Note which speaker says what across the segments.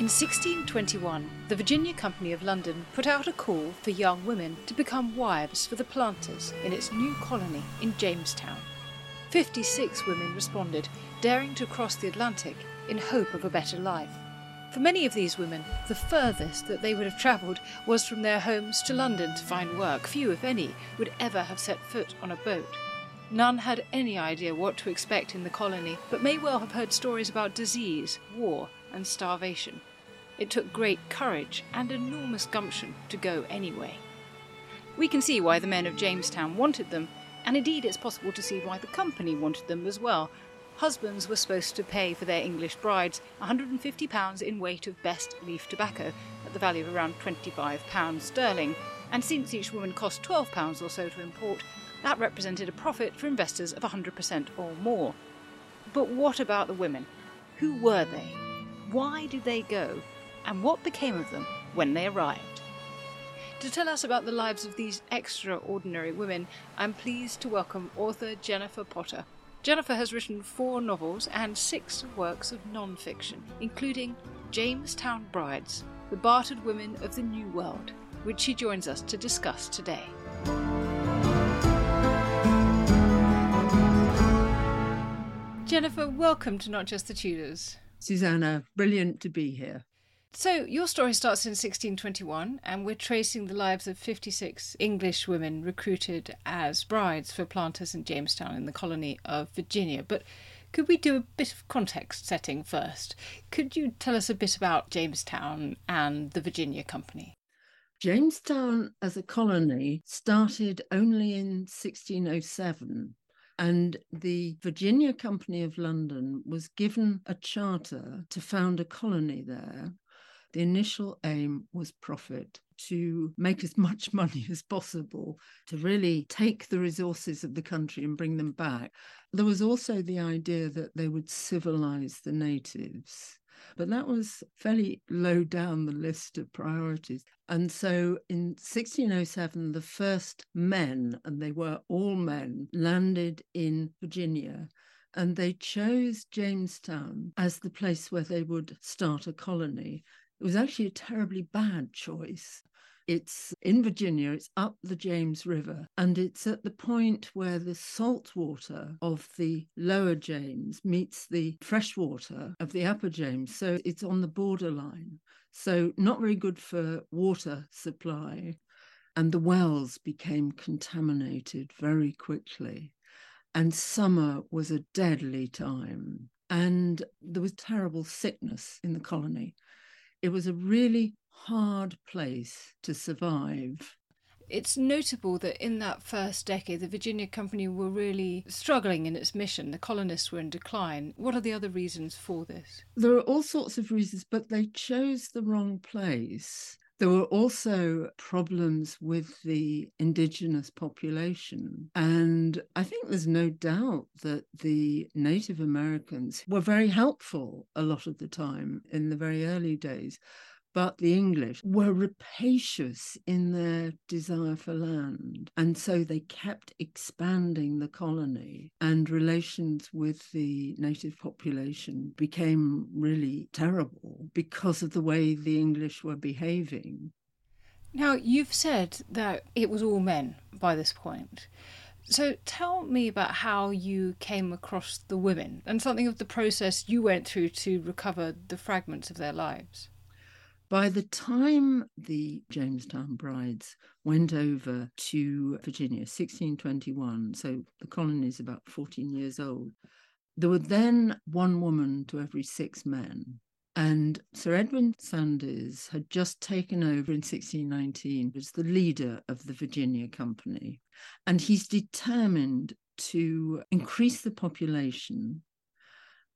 Speaker 1: In 1621, the Virginia Company of London put out a call for young women to become wives for the planters in its new colony in Jamestown. 56 women responded, daring to cross the Atlantic in hope of a better life. For many of these women, the furthest that they would have travelled was from their homes to London to find work. Few, if any, would ever have set foot on a boat. None had any idea what to expect in the colony, but may well have heard stories about disease, war, and starvation. It took great courage and enormous gumption to go anyway. We can see why the men of Jamestown wanted them, and indeed it's possible to see why the company wanted them as well. Husbands were supposed to pay for their English brides £150 in weight of best leaf tobacco, at the value of around £25 sterling, and since each woman cost £12 or so to import, that represented a profit for investors of 100% or more. But what about the women? Who were they? Why did they go? and what became of them when they arrived. To tell us about the lives of these extraordinary women, I'm pleased to welcome author Jennifer Potter. Jennifer has written four novels and six works of non fiction, including Jamestown Brides, The Bartered Women of the New World, which she joins us to discuss today. Jennifer, welcome to Not Just the Tudors.
Speaker 2: Suzannah, brilliant to be here.
Speaker 1: So, your story starts in 1621, and we're tracing the lives of 56 English women recruited as brides for planters in Jamestown in the colony of Virginia. But could we do a bit of context setting first? Could you tell us a bit about Jamestown and the Virginia Company?
Speaker 2: Jamestown as a colony started only in 1607 and the Virginia Company of London was given a charter to found a colony there. The initial aim was profit to make as much money as possible, to really take the resources of the country and bring them back. There was also the idea that they would civilize the natives. But that was fairly low down the list of priorities. And so in 1607, the first men, and they were all men, landed in Virginia and they chose Jamestown as the place where they would start a colony. It was actually a terribly bad choice. It's in Virginia, it's up the James River, and it's at the point where the salt water of the lower James meets the fresh water of the upper James. So it's on the borderline. So, not very good for water supply. And the wells became contaminated very quickly. And summer was a deadly time. And there was terrible sickness in the colony it was a really hard place to survive.
Speaker 1: It's notable that in that first decade, the Virginia Company were really struggling in its mission. The colonists were in decline. What are the other reasons for this?
Speaker 2: There are all sorts of reasons, but they chose the wrong place. There were also problems with the indigenous population. And I think there's no doubt that the Native Americans were very helpful a lot of the time in the very early days. But the English were rapacious in their desire for land. And so they kept expanding the colony, and relations with the native population became really terrible because of the way the English were behaving.
Speaker 1: Now, you've said that it was all men by this point. So tell me about how you came across the women and something of the process you went through to recover the fragments of their lives.
Speaker 2: By the time the Jamestown brides went over to Virginia, 1621, so the colony is about 14 years old, there were then one woman to every six men. And Sir Edwin Sandys had just taken over in 1619 as the leader of the Virginia Company. And he's determined to increase the population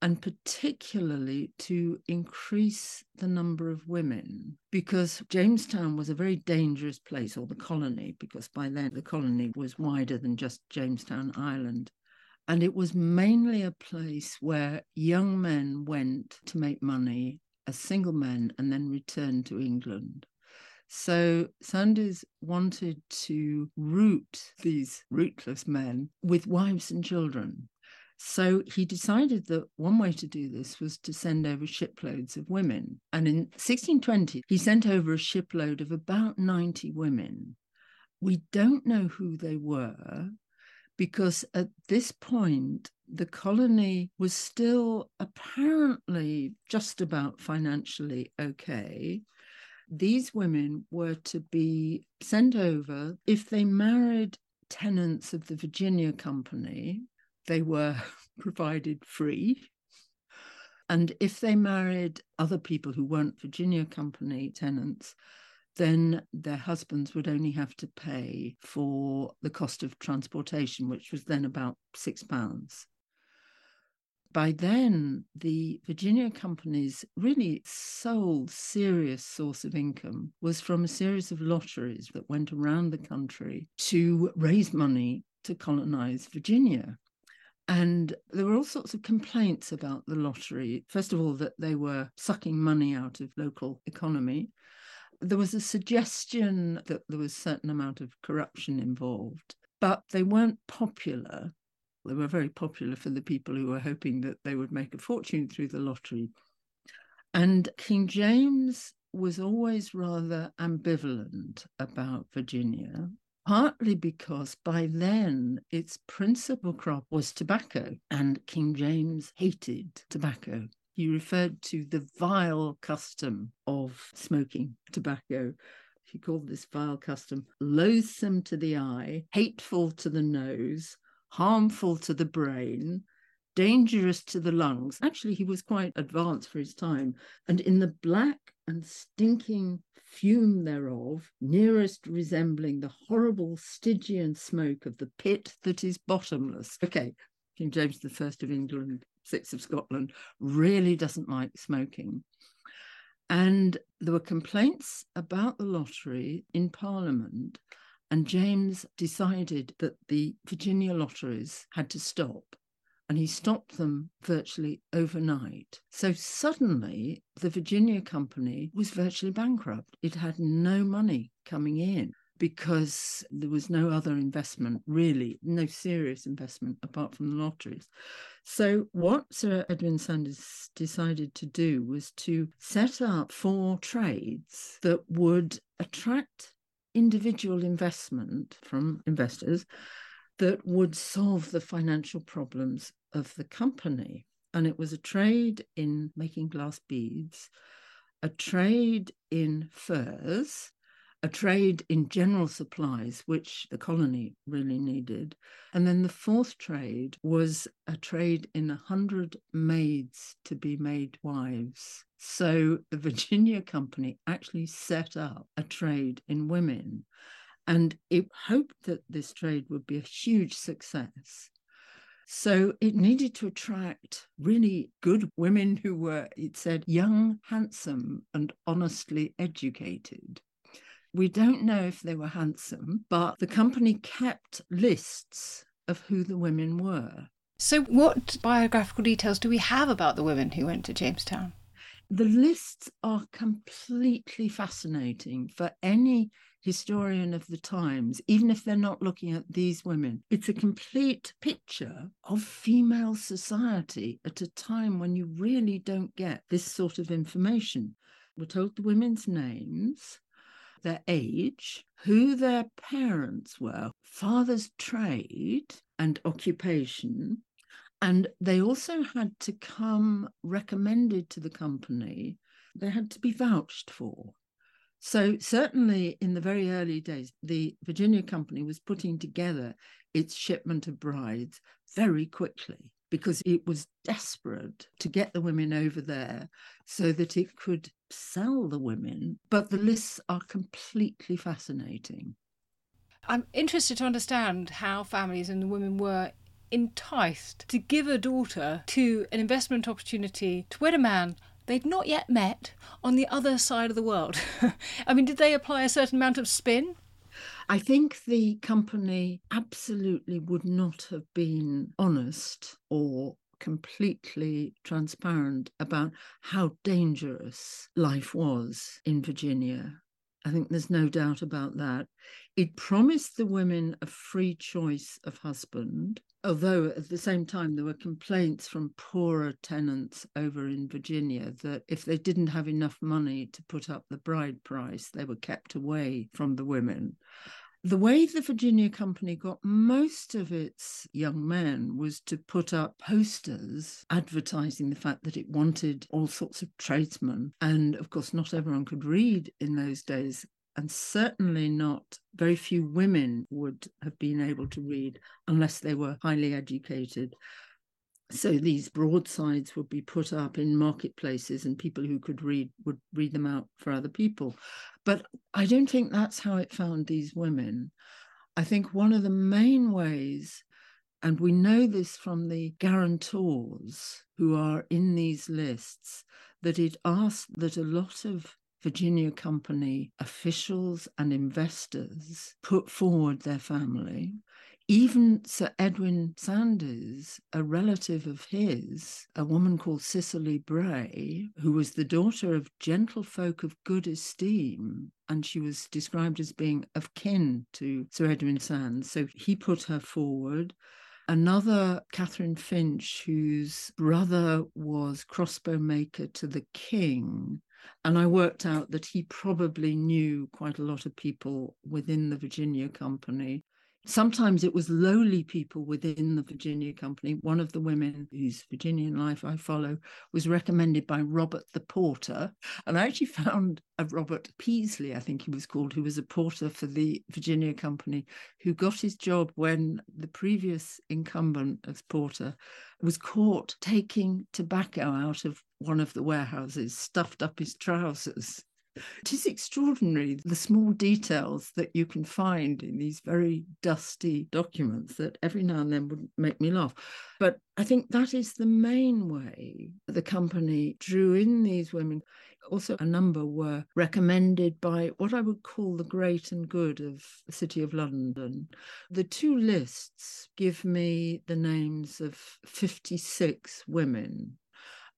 Speaker 2: and particularly to increase the number of women because Jamestown was a very dangerous place, or the colony, because by then the colony was wider than just Jamestown Island. And it was mainly a place where young men went to make money as single men and then returned to England. So Sandys wanted to root these rootless men with wives and children So he decided that one way to do this was to send over shiploads of women. And in 1620, he sent over a shipload of about 90 women. We don't know who they were because at this point, the colony was still apparently just about financially okay. These women were to be sent over if they married tenants of the Virginia Company, they were provided free. And if they married other people who weren't Virginia Company tenants, then their husbands would only have to pay for the cost of transportation, which was then about six pounds. By then, the Virginia Company's really sole serious source of income was from a series of lotteries that went around the country to raise money to colonize Virginia. And there were all sorts of complaints about the lottery. First of all, that they were sucking money out of local economy. There was a suggestion that there was a certain amount of corruption involved, but they weren't popular. They were very popular for the people who were hoping that they would make a fortune through the lottery. And King James was always rather ambivalent about Virginia partly because by then its principal crop was tobacco, and King James hated tobacco. He referred to the vile custom of smoking tobacco. He called this vile custom loathsome to the eye, hateful to the nose, harmful to the brain, dangerous to the lungs. Actually, he was quite advanced for his time. And in the black and stinking fume thereof, nearest resembling the horrible Stygian smoke of the pit that is bottomless. Okay, King James I of England, six of Scotland, really doesn't like smoking. And there were complaints about the lottery in Parliament, and James decided that the Virginia lotteries had to stop and he stopped them virtually overnight. So suddenly, the Virginia Company was virtually bankrupt. It had no money coming in because there was no other investment, really, no serious investment apart from the lotteries. So, what Sir Edwin Sandys decided to do was to set up four trades that would attract individual investment from investors that would solve the financial problems of the company. And it was a trade in making glass beads, a trade in furs, a trade in general supplies, which the colony really needed. And then the fourth trade was a trade in a hundred maids to be made wives. So the Virginia Company actually set up a trade in women. And it hoped that this trade would be a huge success. So it needed to attract really good women who were, it said, young, handsome, and honestly educated. We don't know if they were handsome, but the company kept lists of who the women were.
Speaker 1: So, what biographical details do we have about the women who went to Jamestown?
Speaker 2: The lists are completely fascinating for any historian of the times, even if they're not looking at these women. It's a complete picture of female society at a time when you really don't get this sort of information. We're told the women's names, their age, who their parents were, father's trade and occupation. And they also had to come recommended to the company. They had to be vouched for. So, certainly in the very early days, the Virginia Company was putting together its shipment of brides very quickly because it was desperate to get the women over there so that it could sell the women. But the lists are completely fascinating.
Speaker 1: I'm interested to understand how families and the women were enticed to give a daughter to an investment opportunity to wed a man they'd not yet met on the other side of the world. I mean, did they apply a certain amount of spin?
Speaker 2: I think the company absolutely would not have been honest or completely transparent about how dangerous life was in Virginia. I think there's no doubt about that. It promised the women a free choice of husband, although at the same time there were complaints from poorer tenants over in Virginia that if they didn't have enough money to put up the bride price, they were kept away from the women. The way the Virginia Company got most of its young men was to put up posters advertising the fact that it wanted all sorts of tradesmen. And of course, not everyone could read in those days. And certainly not very few women would have been able to read unless they were highly educated. So these broadsides would be put up in marketplaces, and people who could read would read them out for other people. But I don't think that's how it found these women. I think one of the main ways, and we know this from the guarantors who are in these lists, that it asked that a lot of Virginia Company officials and investors put forward their family even Sir Edwin Sandys, a relative of his, a woman called Cicely Bray, who was the daughter of gentlefolk of good esteem, and she was described as being of kin to Sir Edwin Sandys. So he put her forward. Another, Catherine Finch, whose brother was crossbow maker to the king, and I worked out that he probably knew quite a lot of people within the Virginia Company. Sometimes it was lowly people within the Virginia Company. One of the women whose Virginian life I follow was recommended by Robert the Porter. And I actually found a Robert Peasley, I think he was called, who was a porter for the Virginia Company, who got his job when the previous incumbent as porter was caught taking tobacco out of one of the warehouses, stuffed up his trousers. It is extraordinary the small details that you can find in these very dusty documents that every now and then would make me laugh. But I think that is the main way the company drew in these women. Also, a number were recommended by what I would call the great and good of the City of London. The two lists give me the names of 56 women,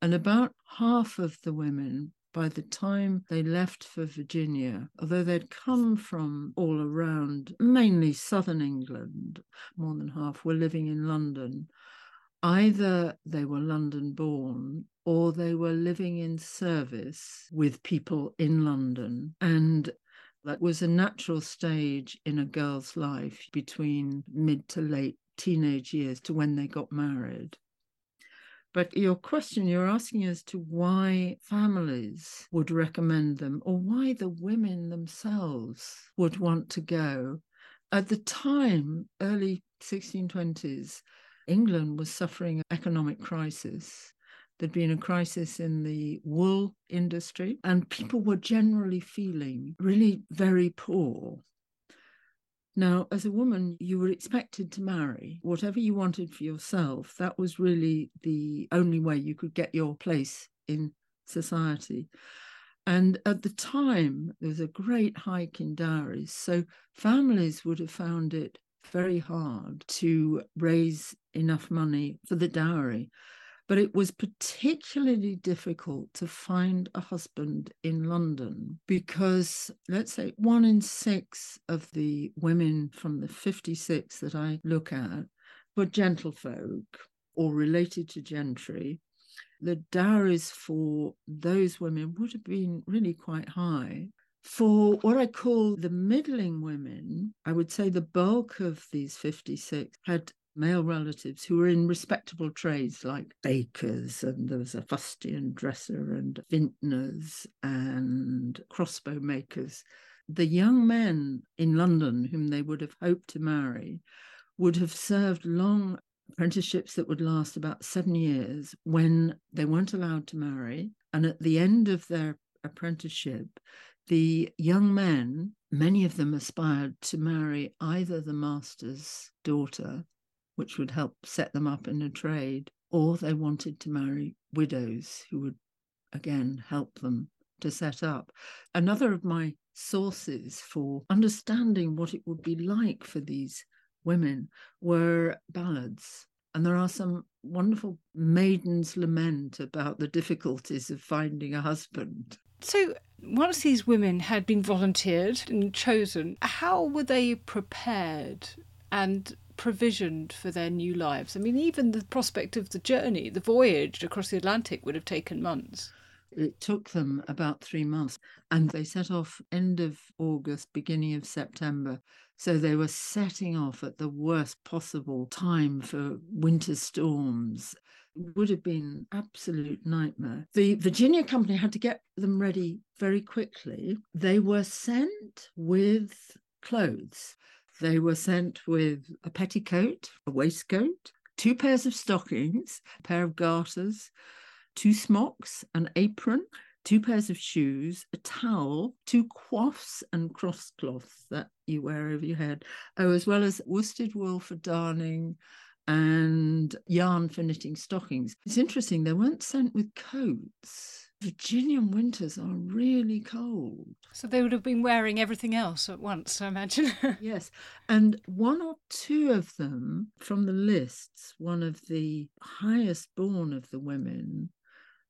Speaker 2: and about half of the women by the time they left for Virginia, although they'd come from all around, mainly southern England, more than half were living in London. Either they were London born or they were living in service with people in London. And that was a natural stage in a girl's life between mid to late teenage years to when they got married. But your question, you're asking as to why families would recommend them or why the women themselves would want to go. At the time, early 1620s, England was suffering an economic crisis. There'd been a crisis in the wool industry, and people were generally feeling really very poor. Now, as a woman, you were expected to marry. Whatever you wanted for yourself, that was really the only way you could get your place in society. And at the time, there was a great hike in dowries. So families would have found it very hard to raise enough money for the dowry. But it was particularly difficult to find a husband in London because, let's say, one in six of the women from the 56 that I look at were gentlefolk or related to gentry. The dowries for those women would have been really quite high. For what I call the middling women, I would say the bulk of these 56 had male relatives who were in respectable trades like bakers, and there was a fustian dresser, and vintners, and crossbow makers. The young men in London whom they would have hoped to marry would have served long apprenticeships that would last about seven years when they weren't allowed to marry. And at the end of their apprenticeship, the young men, many of them aspired to marry either the master's daughter which would help set them up in a trade, or they wanted to marry widows who would again help them to set up. Another of my sources for understanding what it would be like for these women were ballads. And there are some wonderful maidens' lament about the difficulties of finding a husband.
Speaker 1: So, Once these women had been volunteered and chosen, how were they prepared and provisioned for their new lives? I mean, even the prospect of the journey, the voyage across the Atlantic would have taken months.
Speaker 2: It took them about three months, and they set off end of August, beginning of September. So they were setting off at the worst possible time for winter storms It would have been absolute nightmare. The Virginia company had to get them ready very quickly. They were sent with clothes. They were sent with a petticoat, a waistcoat, two pairs of stockings, a pair of garters, two smocks, an apron, two pairs of shoes, a towel, two coifs and crosscloths that you wear over your head, oh, as well as worsted wool for darning, and yarn for knitting stockings. It's interesting, they weren't sent with coats. Virginian winters are really cold.
Speaker 1: So they would have been wearing everything else at once, I imagine.
Speaker 2: yes. And one or two of them from the lists, one of the highest born of the women,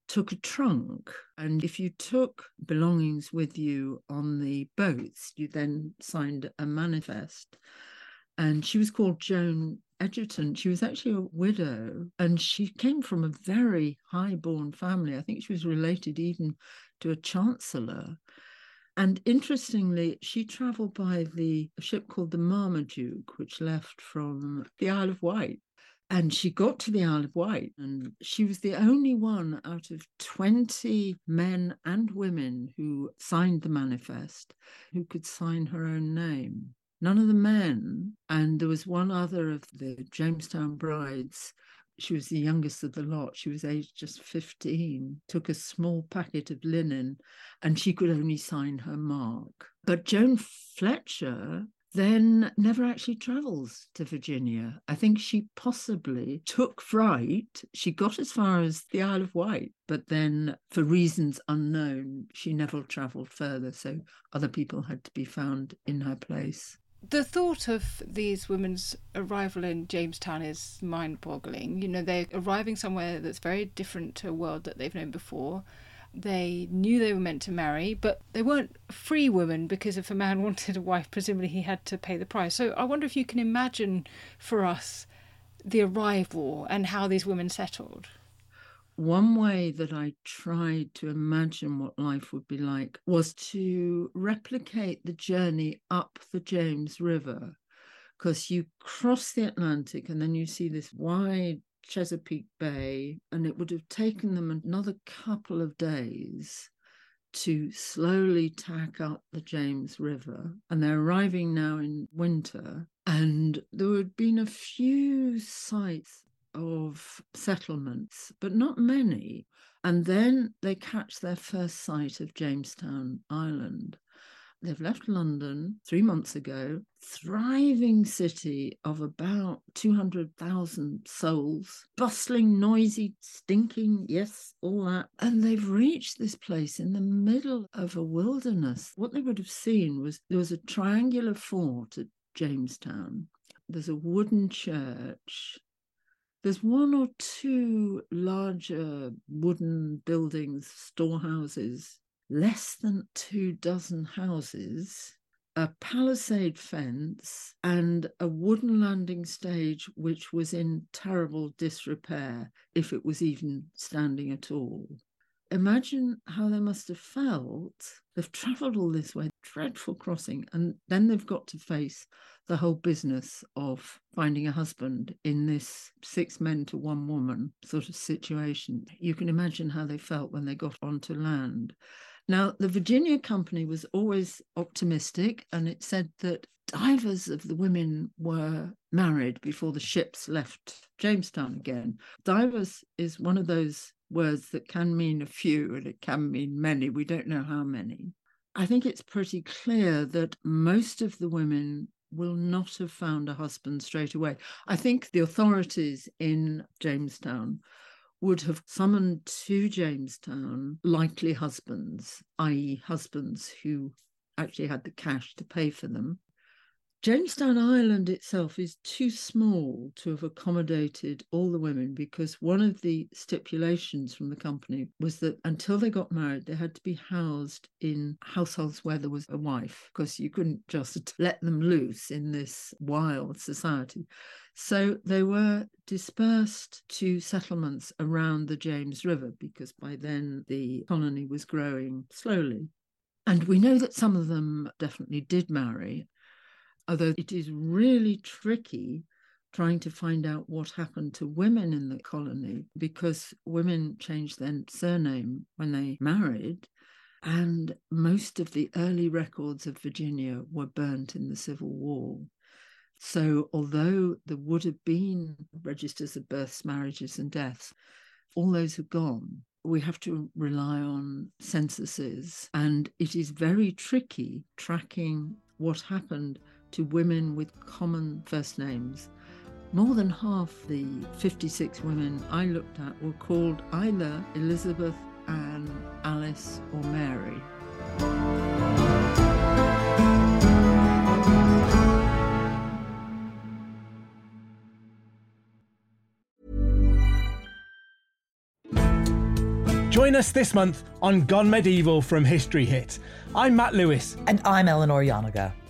Speaker 2: took a trunk. And if you took belongings with you on the boats, you then signed a manifest. And she was called Joan Egerton, she was actually a widow and she came from a very high born family. I think she was related even to a chancellor. And interestingly, she traveled by the ship called the Marmaduke, which left from the Isle of Wight. And she got to the Isle of Wight, and she was the only one out of 20 men and women who signed the manifest who could sign her own name none of the men. And there was one other of the Jamestown brides. She was the youngest of the lot. She was aged just 15, took a small packet of linen, and she could only sign her mark. But Joan Fletcher then never actually travels to Virginia. I think she possibly took fright. She got as far as the Isle of Wight, but then, for reasons unknown, she never travelled further. So other people had to be found in her place
Speaker 1: the thought of these women's arrival in Jamestown is mind boggling. You know, they're arriving somewhere that's very different to a world that they've known before. They knew they were meant to marry, but they weren't free women because if a man wanted a wife, presumably he had to pay the price. So I wonder if you can imagine for us the arrival and how these women settled.
Speaker 2: One way that I tried to imagine what life would be like was to replicate the journey up the James River, because you cross the Atlantic and then you see this wide Chesapeake Bay, and it would have taken them another couple of days to slowly tack up the James River. And they're arriving now in winter. And there had been a few sites of settlements, but not many. And then they catch their first sight of Jamestown Island. They've left London three months ago, thriving city of about 200,000 souls, bustling, noisy, stinking, yes, all that. And they've reached this place in the middle of a wilderness. What they would have seen was there was a triangular fort at Jamestown. There's a wooden church there's one or two larger wooden buildings, storehouses, less than two dozen houses, a palisade fence, and a wooden landing stage which was in terrible disrepair, if it was even standing at all. Imagine how they must have felt. They've travelled all this way, dreadful crossing, and then they've got to face the whole business of finding a husband in this six men to one woman sort of situation. You can imagine how they felt when they got onto land. Now, the Virginia Company was always optimistic, and it said that divers of the women were married before the ships left Jamestown again. Divers is one of those words that can mean a few and it can mean many. We don't know how many. I think it's pretty clear that most of the women will not have found a husband straight away. I think the authorities in Jamestown would have summoned to Jamestown likely husbands, i.e., husbands who actually had the cash to pay for them. Jamestown Island itself is too small to have accommodated all the women because one of the stipulations from the company was that until they got married, they had to be housed in households where there was a wife because you couldn't just let them loose in this wild society. So they were dispersed to settlements around the James River because by then the colony was growing slowly. And we know that some of them definitely did marry although it is really tricky trying to find out what happened to women in the colony because women changed their surname when they married. And most of the early records of Virginia were burnt in the Civil War. So, although there would have been registers of births, marriages, and deaths, all those have gone. We have to rely on censuses, and it is very tricky tracking what happened to women with common first names. More than half the 56 women I looked at were called either Elizabeth, Anne, Alice, or Mary.
Speaker 3: Join us this month on Gone Medieval from History Hit. I'm Matt Lewis.
Speaker 4: And I'm Eleanor Janega.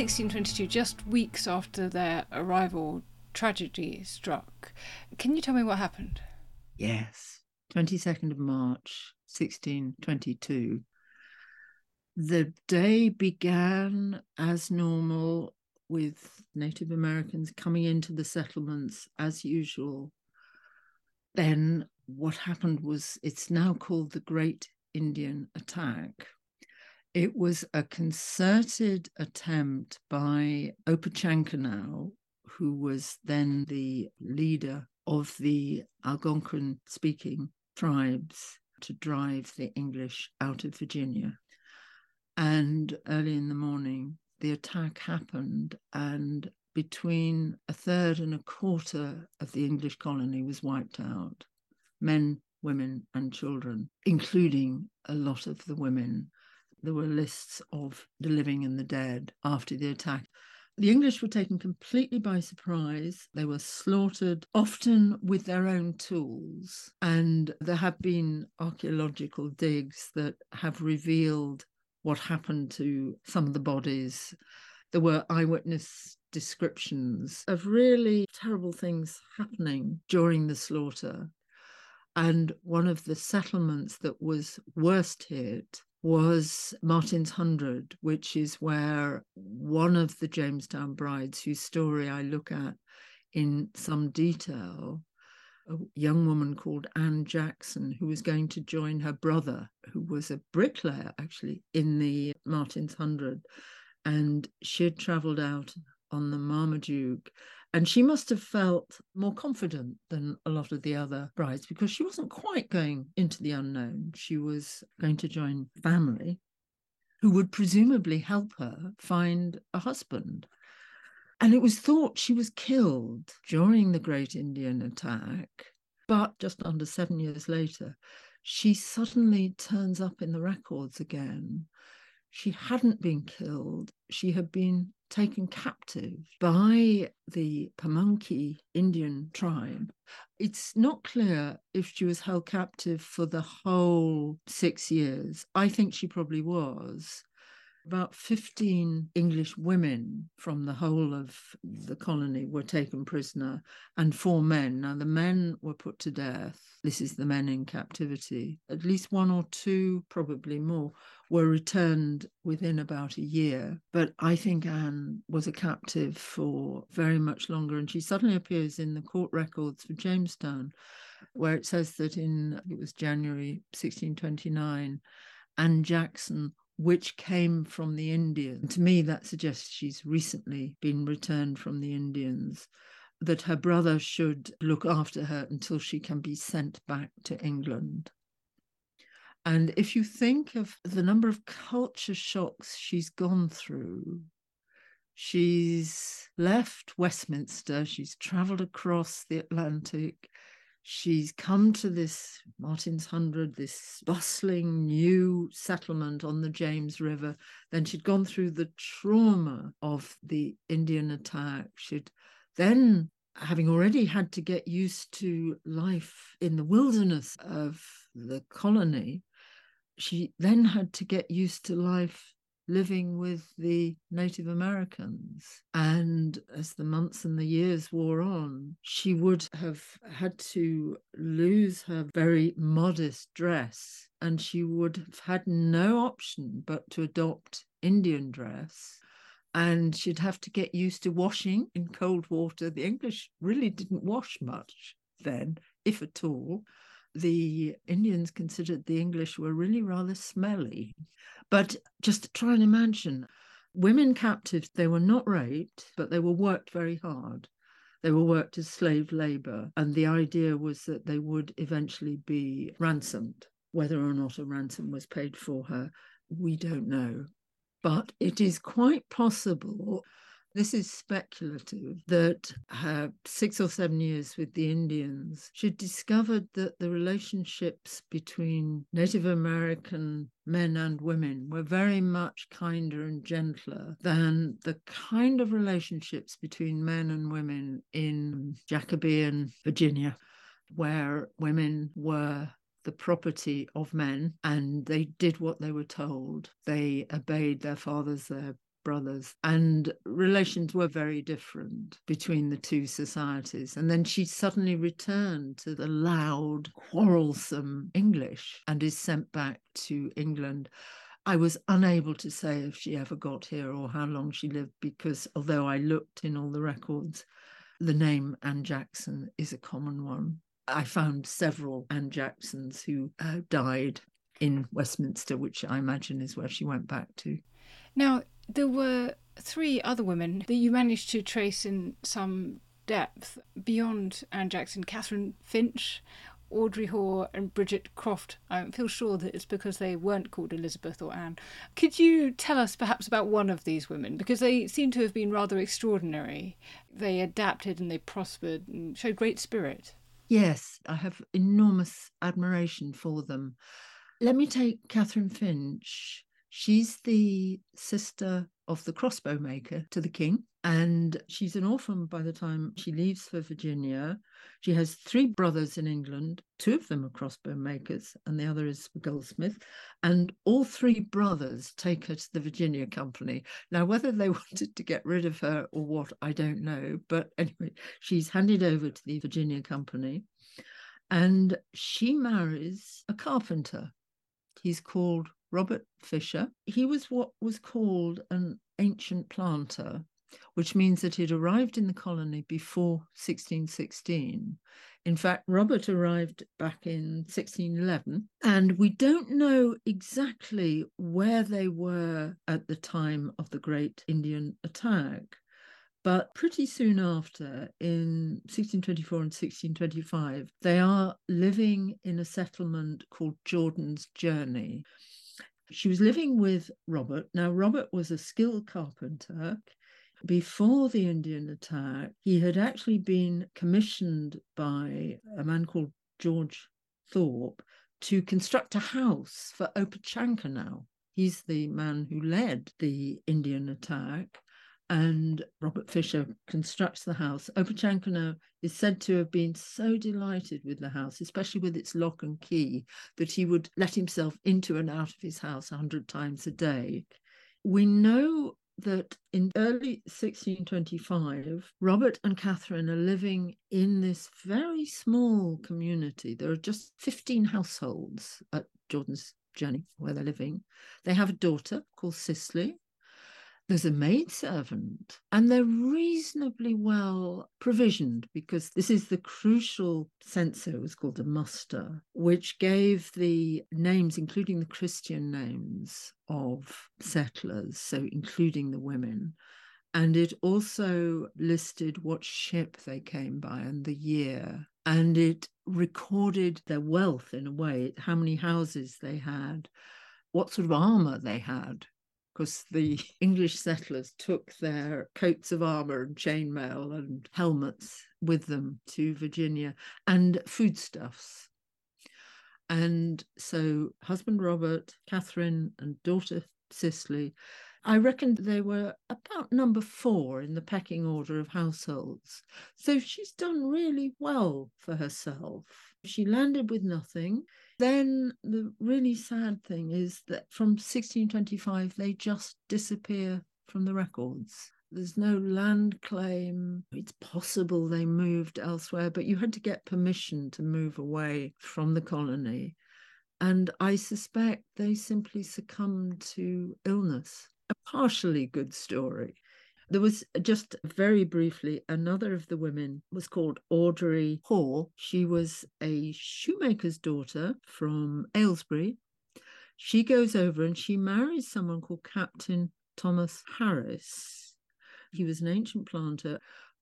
Speaker 1: 1622, just weeks after their arrival, tragedy struck. Can you tell me what happened?
Speaker 2: Yes, 22nd of March, 1622. The day began as normal with Native Americans coming into the settlements as usual. Then what happened was it's now called the Great Indian Attack. It was a concerted attempt by Opechancanough, who was then the leader of the Algonquin speaking tribes, to drive the English out of Virginia. And early in the morning, the attack happened, and between a third and a quarter of the English colony was wiped out men, women, and children, including a lot of the women there were lists of the living and the dead after the attack. The English were taken completely by surprise. They were slaughtered, often with their own tools. And there have been archaeological digs that have revealed what happened to some of the bodies. There were eyewitness descriptions of really terrible things happening during the slaughter. And one of the settlements that was worst hit was Martin's Hundred, which is where one of the Jamestown brides, whose story I look at in some detail, a young woman called Anne Jackson, who was going to join her brother, who was a bricklayer actually in the Martin's Hundred. And she had traveled out on the Marmaduke and she must have felt more confident than a lot of the other brides because she wasn't quite going into the unknown. She was going to join family who would presumably help her find a husband. And it was thought she was killed during the Great Indian attack. But just under seven years later, she suddenly turns up in the records again. She hadn't been killed, she had been taken captive by the Pamunkey Indian tribe. It's not clear if she was held captive for the whole six years. I think she probably was. About 15 English women from the whole of the colony were taken prisoner, and four men. Now, the men were put to death. This is the men in captivity. At least one or two, probably more, were returned within about a year. But I think Anne was a captive for very much longer, and she suddenly appears in the court records for Jamestown where it says that in it was January 1629, Anne Jackson which came from the Indians. To me, that suggests she's recently been returned from the Indians, that her brother should look after her until she can be sent back to England. And if you think of the number of culture shocks she's gone through, she's left Westminster, she's traveled across the Atlantic, she's come to this Martin's Hundred, this bustling new settlement on the James River. Then she'd gone through the trauma of the Indian attack. She'd then, having already had to get used to life in the wilderness of the colony, she then had to get used to life living with the Native Americans. And as the months and the years wore on, she would have had to lose her very modest dress and she would have had no option but to adopt Indian dress. And she'd have to get used to washing in cold water. The English really didn't wash much then, if at all the Indians considered the English were really rather smelly. But just try and imagine women captives, they were not raped, but they were worked very hard. They were worked as slave labor. And the idea was that they would eventually be ransomed. Whether or not a ransom was paid for her, we don't know. But it is quite possible this is speculative that her six or seven years with the Indians, she discovered that the relationships between Native American men and women were very much kinder and gentler than the kind of relationships between men and women in Jacobean Virginia, where women were the property of men and they did what they were told. They obeyed their fathers, their brothers, and relations were very different between the two societies. And then she suddenly returned to the loud, quarrelsome English and is sent back to England. I was unable to say if she ever got here or how long she lived because although I looked in all the records, the name Anne Jackson is a common one. I found several Anne Jacksons who uh, died in Westminster, which I imagine is where she went back to.
Speaker 1: Now, there were three other women that you managed to trace in some depth beyond Anne Jackson Catherine Finch, Audrey Hoare, and Bridget Croft. I feel sure that it's because they weren't called Elizabeth or Anne. Could you tell us perhaps about one of these women? Because they seem to have been rather extraordinary. They adapted and they prospered and showed great spirit.
Speaker 2: Yes, I have enormous admiration for them. Let me take Catherine Finch. She's the sister of the crossbow maker to the king, and she's an orphan by the time she leaves for Virginia. She has three brothers in England, two of them are crossbow makers, and the other is a goldsmith. And all three brothers take her to the Virginia Company. Now, whether they wanted to get rid of her or what, I don't know. But anyway, she's handed over to the Virginia Company, and she marries a carpenter. He's called Robert Fisher. He was what was called an ancient planter, which means that he'd arrived in the colony before 1616. In fact, Robert arrived back in 1611, and we don't know exactly where they were at the time of the Great Indian Attack. But pretty soon after, in 1624 and 1625, they are living in a settlement called Jordan's Journey. She was living with Robert. Now, Robert was a skilled carpenter. Before the Indian attack, he had actually been commissioned by a man called George Thorpe to construct a house for Opechancanough. He's the man who led the Indian attack and Robert Fisher constructs the house. Opechancanough is said to have been so delighted with the house, especially with its lock and key, that he would let himself into and out of his house a hundred times a day. We know that in early 1625, Robert and Catherine are living in this very small community. There are just 15 households at Jordan's Journey where they're living. They have a daughter called Cicely, there's a maidservant, and they're reasonably well provisioned because this is the crucial censo, it was called a muster, which gave the names, including the Christian names of settlers, so including the women. And it also listed what ship they came by and the year. And it recorded their wealth in a way, how many houses they had, what sort of armor they had, because the English settlers took their coats of armor and chainmail and helmets with them to Virginia and foodstuffs. And so, husband Robert, Catherine, and daughter Cicely, I reckon they were about number four in the pecking order of households. So, she's done really well for herself. She landed with nothing. Then the really sad thing is that from 1625, they just disappear from the records. There's no land claim. It's possible they moved elsewhere, but you had to get permission to move away from the colony. And I suspect they simply succumbed to illness. Partially good story. There was uh, just very briefly another of the women was called Audrey Hall. She was a shoemaker's daughter from Aylesbury. She goes over and she marries someone called Captain Thomas Harris. He was an ancient planter.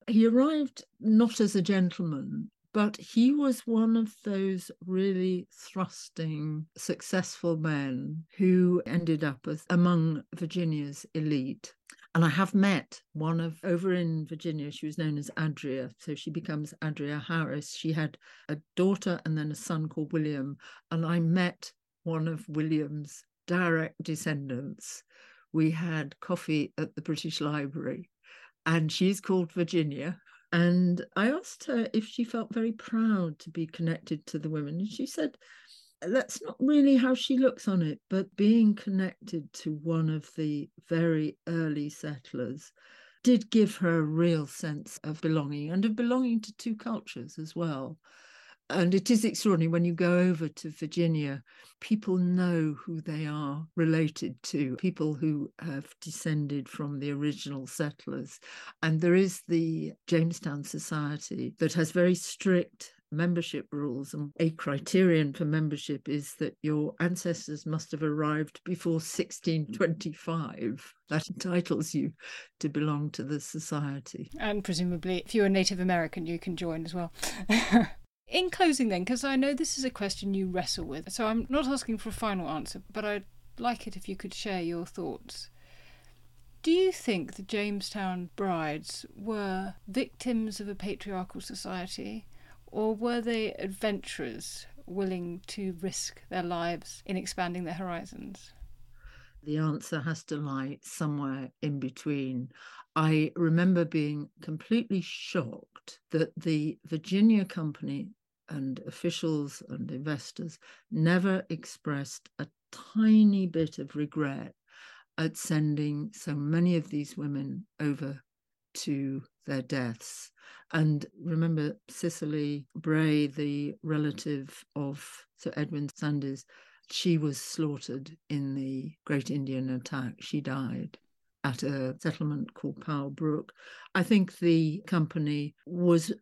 Speaker 2: He arrived not as a gentleman, but he was one of those really thrusting, successful men who ended up as among Virginia's elite. And I have met one of over in Virginia, she was known as Adria. So she becomes Adria Harris. She had a daughter and then a son called William. And I met one of William's direct descendants. We had coffee at the British Library, and she's called Virginia. And I asked her if she felt very proud to be connected to the women. And she said, that's not really how she looks on it, but being connected to one of the very early settlers did give her a real sense of belonging and of belonging to two cultures as well. And it is extraordinary when you go over to Virginia, people know who they are related to, people who have descended from the original settlers. And there is the Jamestown Society that has very strict membership rules. And a criterion for membership is that your ancestors must have arrived before 1625. That entitles you to belong to the society.
Speaker 1: And presumably, if you're a Native American, you can join as well. In closing, then, because I know this is a question you wrestle with, so I'm not asking for a final answer, but I'd like it if you could share your thoughts. Do you think the Jamestown brides were victims of a patriarchal society? Or were they adventurers willing to risk their lives in expanding their horizons?
Speaker 2: The answer has to lie somewhere in between. I remember being completely shocked that the Virginia Company and officials and investors never expressed a tiny bit of regret at sending so many of these women over to their deaths. And remember, Cicely Bray, the relative of Sir Edwin Sandys, she was slaughtered in the Great Indian attack. She died at a settlement called Powell Brook. I think the company was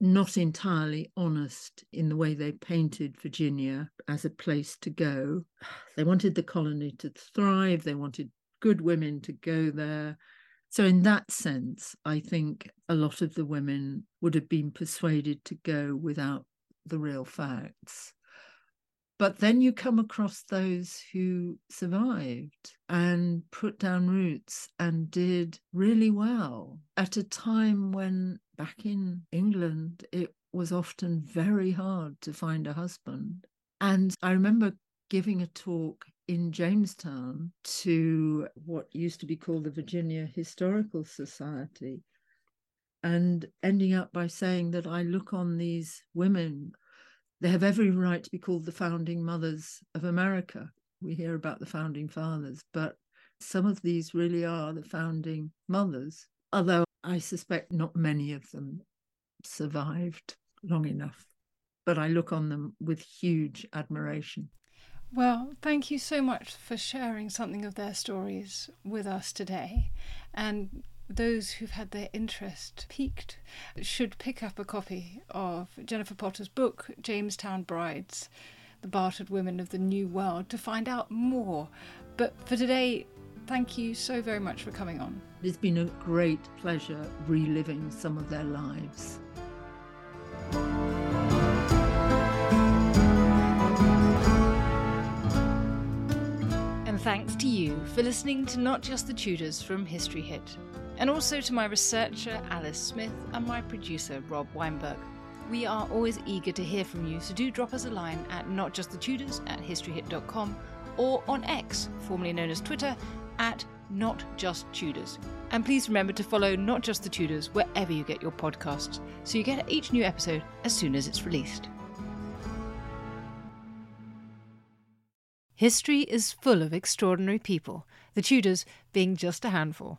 Speaker 2: not entirely honest in the way they painted Virginia as a place to go. They wanted the colony to thrive, they wanted good women to go there. So, in that sense, I think a lot of the women would have been persuaded to go without the real facts. But then you come across those who survived and put down roots and did really well at a time when back in England it was often very hard to find a husband. And I remember giving a talk in Jamestown to what used to be called the Virginia Historical Society and ending up by saying that I look on these women, they have every right to be called the founding mothers of America. We hear about the founding fathers, but some of these really are the founding mothers, although I suspect not many of them survived long enough. But I look on them with huge admiration.
Speaker 1: Well, thank you so much for sharing something of their stories with us today. And those who've had their interest piqued should pick up a copy of Jennifer Potter's book, Jamestown Brides The Bartered Women of the New World, to find out more. But for today, thank you so very much for coming on.
Speaker 2: It's been a great pleasure reliving some of their lives.
Speaker 1: And thanks to you for listening to Not Just the Tudors from History Hit, and also to my researcher Alice Smith and my producer Rob Weinberg. We are always eager to hear from you, so do drop us a line at notjustthetudors at historyhit.com or on X, formerly known as Twitter, at Not Just Tudors. And please remember to follow Not Just the Tudors wherever you get your podcasts, so you get each new episode as soon as it's released. History is full of extraordinary people, the Tudors being just a handful.